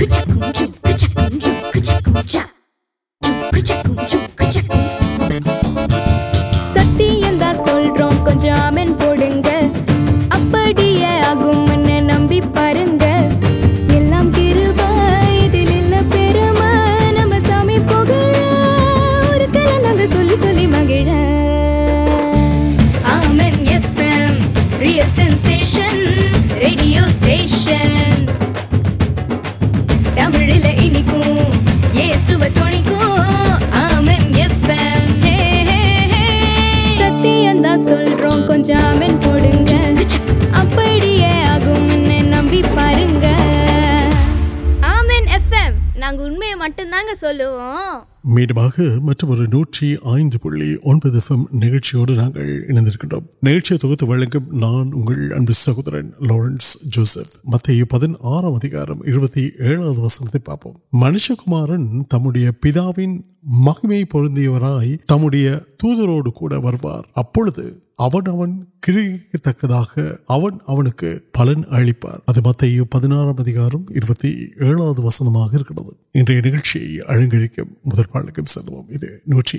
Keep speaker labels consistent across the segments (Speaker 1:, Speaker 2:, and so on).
Speaker 1: 그자 공주 그자 공주 그자 공자 공주 그자 공주 그자 공주
Speaker 2: سہورن لورنس منیشن پی مہم پلن اڑپار پہنارم ادھار وسن نکچی اڑک سلو نوٹی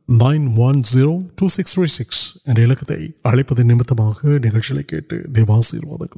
Speaker 2: نائن تھری سکس اڑپ نمبر کھیٹ دیواسیرواد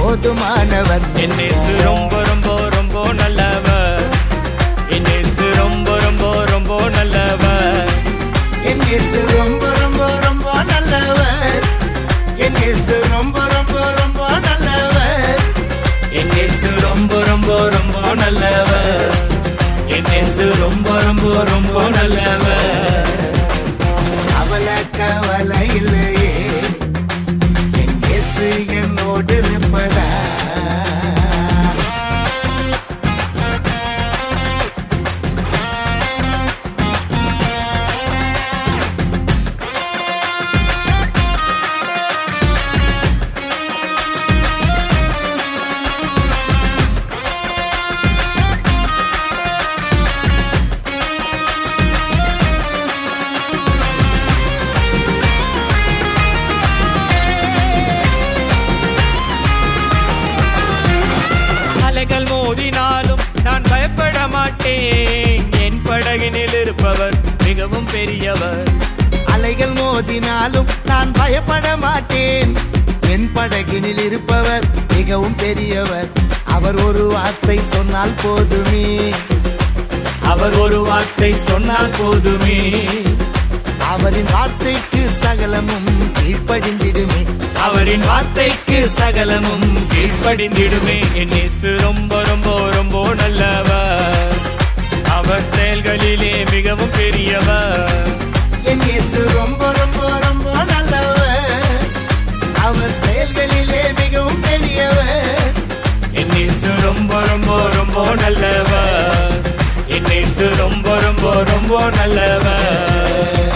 Speaker 3: با نل بن
Speaker 4: بو رو نل بن بو رو نل
Speaker 3: کل نوٹ پہ پڑی وارت
Speaker 4: وارتم
Speaker 3: بڑے وارت
Speaker 4: کی سگل پڑے نو
Speaker 3: م
Speaker 4: نلو ان سے روب روب نلو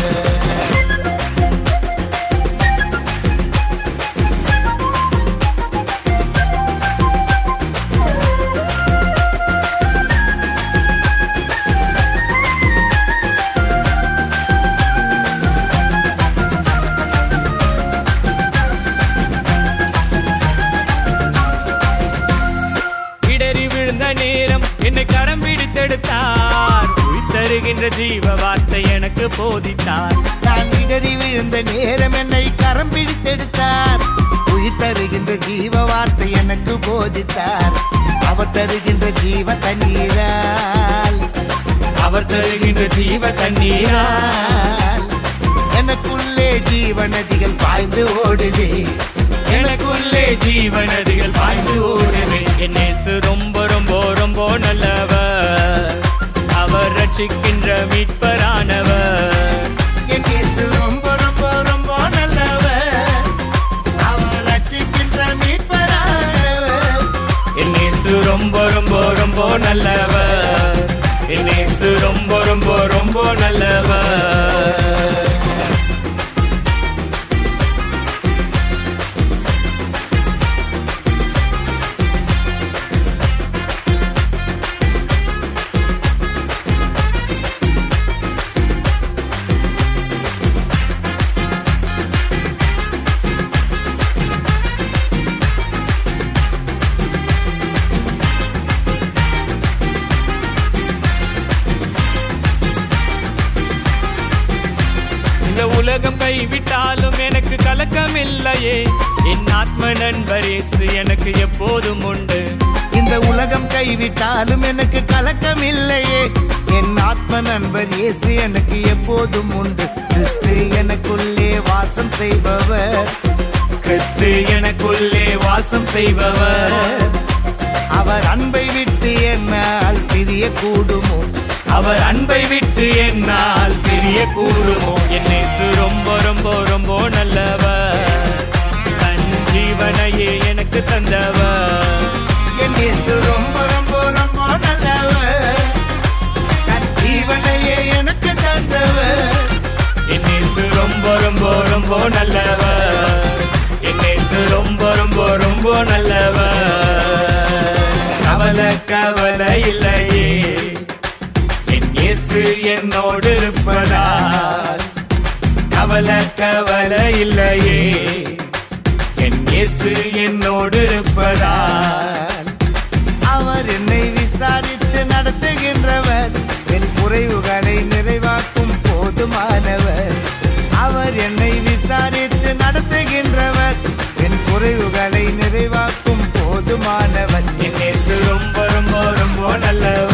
Speaker 4: மாதிரி விழுந்த நேரம் என்னை கரம் பிடித்தெடுத்தார் தருகின்ற ஜீவ வார்த்தை எனக்கு போதித்தார்
Speaker 3: நான் நிகரி விழுந்த நேரம் என்னை கரம் பிடித்தெடுத்தார் உயிர் தருகின்ற ஜீவ வார்த்தை எனக்கு போதித்தார் அவர் தருகின்ற ஜீவ தண்ணீரால்
Speaker 4: அவர் தருகின்ற ஜீவ தண்ணீரால்
Speaker 3: எனக்குள்ளே ஜீவ நதிகள் பாய்ந்து ஓடுதே
Speaker 4: எனக்குள்ளே ஜீவ நதிகள் பாய்ந்து ஓடுதே انیس رو رو نچ مرانو نچ مرب رو رو نیس رو رب نل பரிசு எனக்கு எப்போதும் உண்டு
Speaker 3: இந்த உலகம் கைவிட்டாலும் எனக்கு கலக்கம் இல்லையே என் ஆத்ம நண்பர் இயேசு எனக்கு எப்போதும் உண்டு கிறிஸ்து எனக்குள்ளே வாசம் செய்பவர்
Speaker 4: கிறிஸ்து எனக்குள்ளே வாசம் செய்பவர்
Speaker 3: அவர் அன்பை விட்டு என்னால் பிரிய கூடுமோ
Speaker 4: அவர் அன்பை விட்டு என்னால் பிரிய கூடுமோ என்னை ரொம்ப نل رو روڈ کبلوڑ نمبر
Speaker 3: بان سارت
Speaker 4: گرو نکلان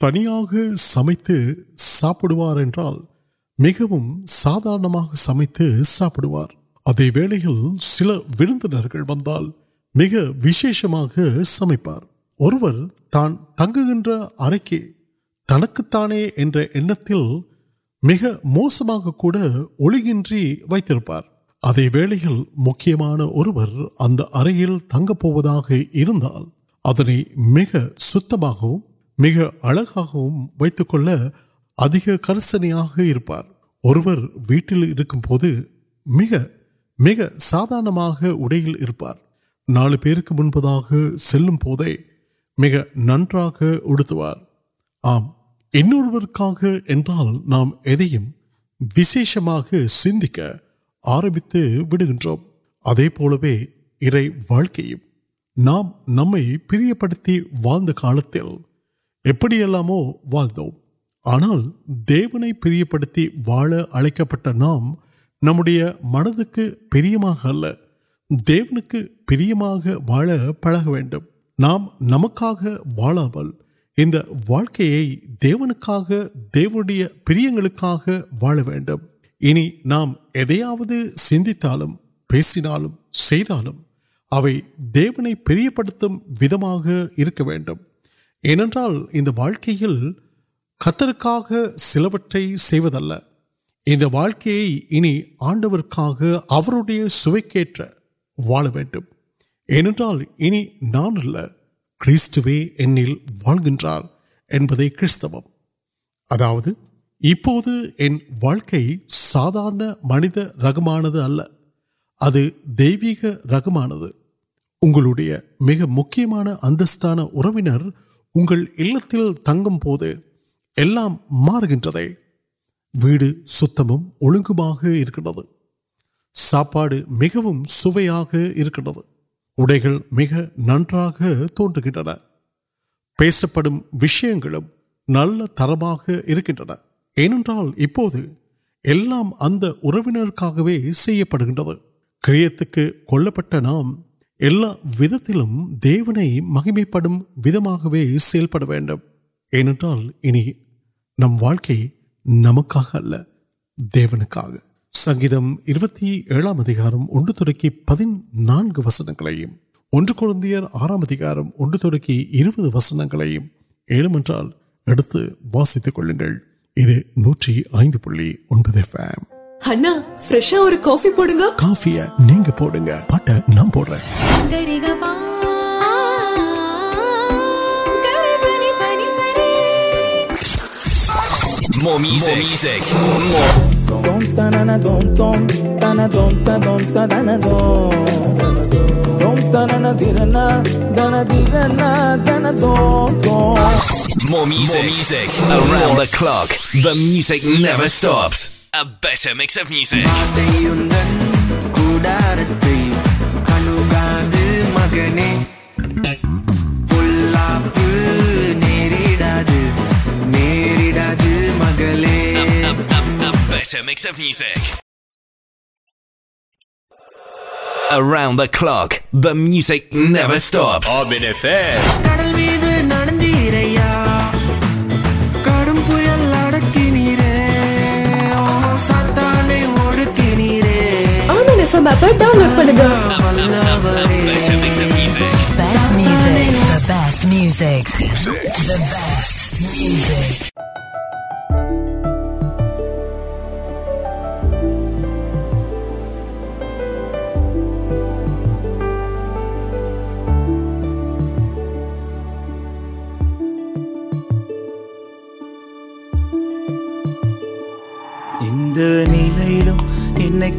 Speaker 2: تنہا سمت ساپر مجھے سادار سمت ساپر سل وندا مج وشیش سمپار اور تان تنگ ارے تنک تانے مج موسمری ویتر ادے مکان اور تنگ پودا مجھ سو مل ویٹل مل مل سادہ نال پہ منپے مل نوار آم ان نام وشیش آرپت واقع نام نمپی واضح واضح آنا دیونے پری پڑتی واڑ نام نمبر منت کو واقع دیوک واڑ نام سندال آڈر سوکر واڑ نان کئی سادار منت رگمان ابھی دیوی رگمان مجھے مکان اگر تنگ مارکر ویڈ سوتم ساپا مجھے سویاں مج نوکر پیس پڑھیں نل تربر نام مہم پڑھ سیل نم واقع نمک سنگم کی پہ نان وسن آرام وسنگ واسی
Speaker 5: அண்ணா ஃப்ரெஷ்ஷா ஒரு காஃபி போடுங்க
Speaker 2: காஃபிய நீங்க போடுங்க பட்ட நான் போடுறேன்
Speaker 6: More music. More music. More.
Speaker 7: Dom tanana dom dom tana dom ta dom ta dana dom. Dom tanana dirana dana dirana dana dom dom.
Speaker 6: More music. More music around the clock. The music never stops. a better mix of music. A mix of music. Around the clock, the music never stops. Oh,
Speaker 5: done load پڑ
Speaker 8: گیوزک music music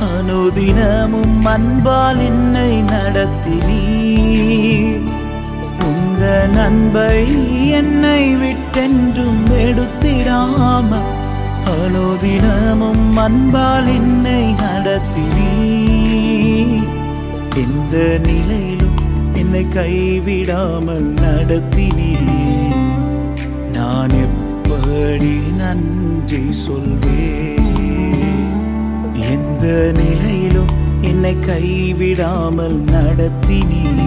Speaker 9: منپال منپالین نئی نان س نو کئی میرے نانپی نیل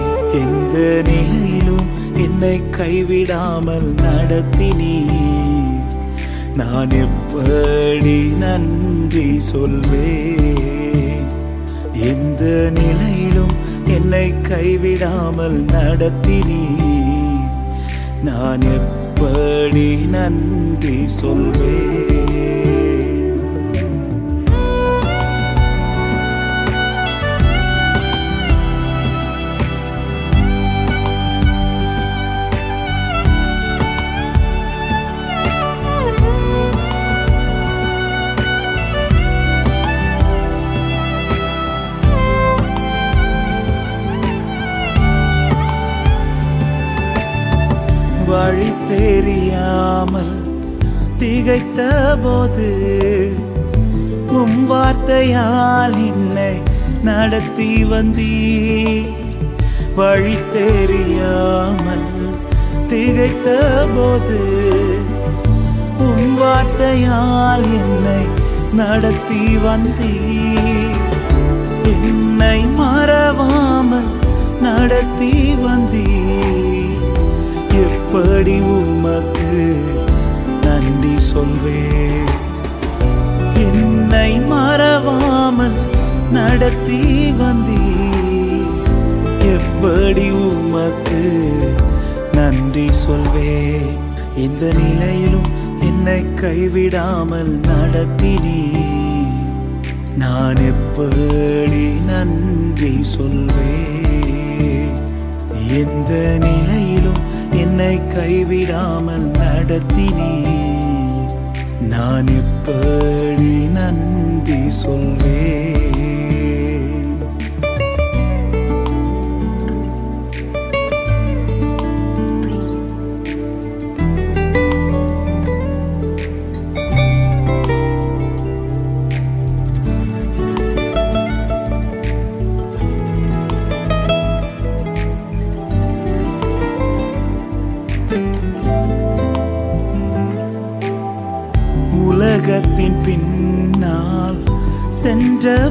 Speaker 9: ناند کئی می نڑ نن مودار والی تریتار مروام نئی مروام پڑی امک ننو کئی می نپی ننو کئیم نان پڑ ن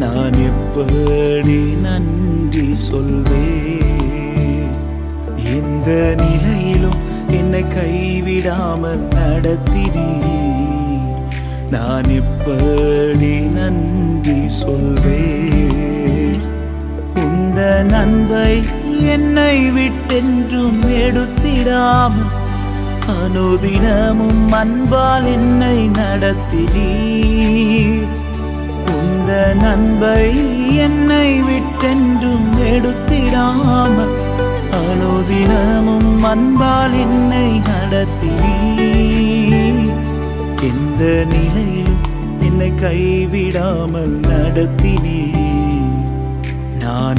Speaker 9: نان کئی می نیل منپال منپالین کئی میان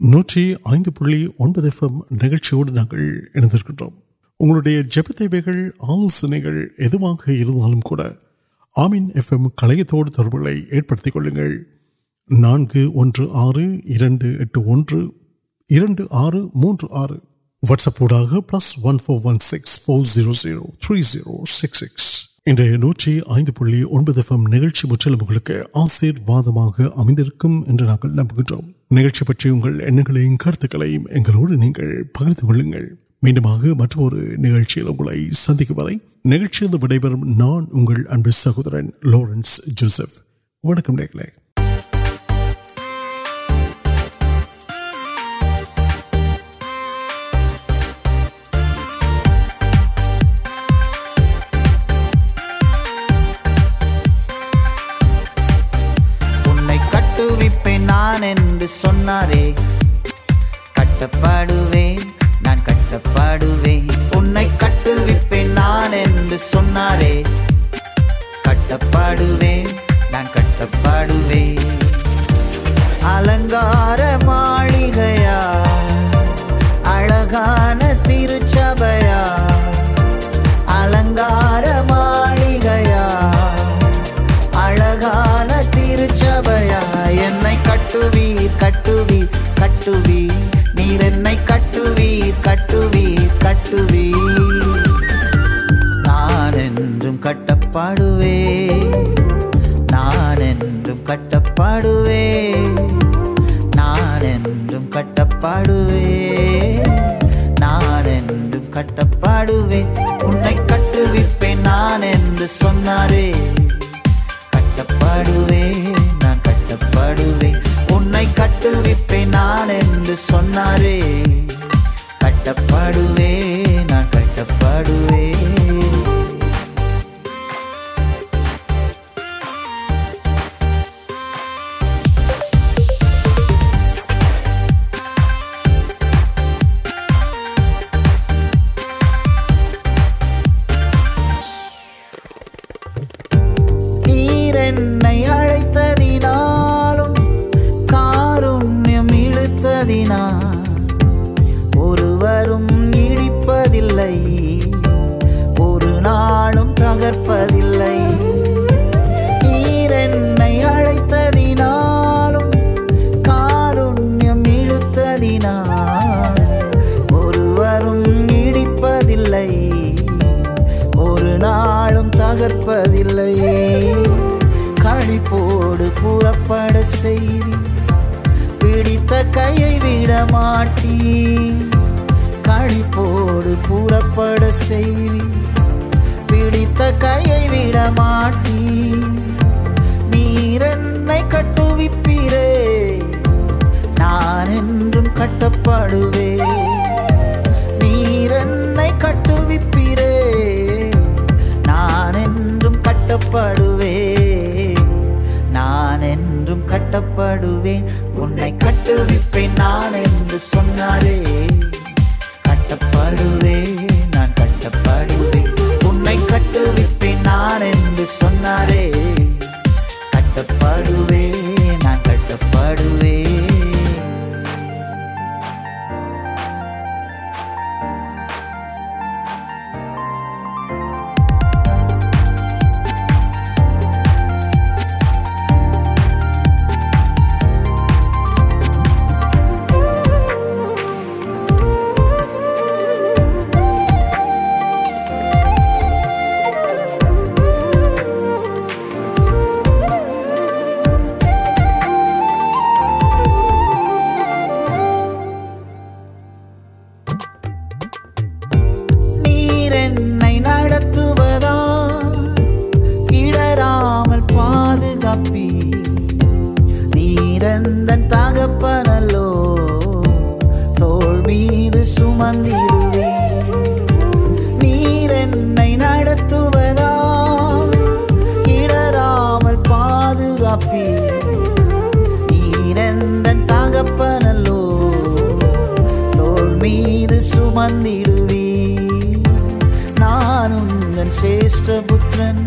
Speaker 2: نو ایم نوکر جب آلو آمین کلیات نانکہ آٹسپڑا plus one four one six four zero zero three zero six six نوچی نگلچ آشیرواد نگلچ پہ میڈیا سندک نگلچ نان سہورن لورنس جوسف وڑکے
Speaker 10: نان کن کٹ وان کٹ پڑوار مل گان ترچیا نار پڑھ پے نار پڑ ان کانے کڑو نان کٹ پڑو نانٹ پوائیں نان پڑ تک پیر سمند نان شرش پان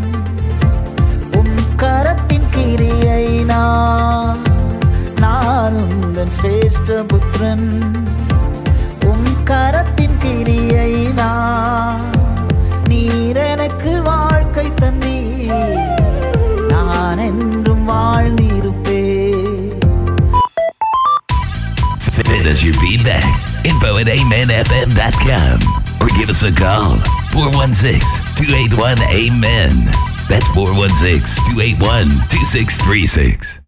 Speaker 10: ان شرٹ پتر
Speaker 11: amenfm.com or give us a call. 416 281 Amen. That's 416 281 2636.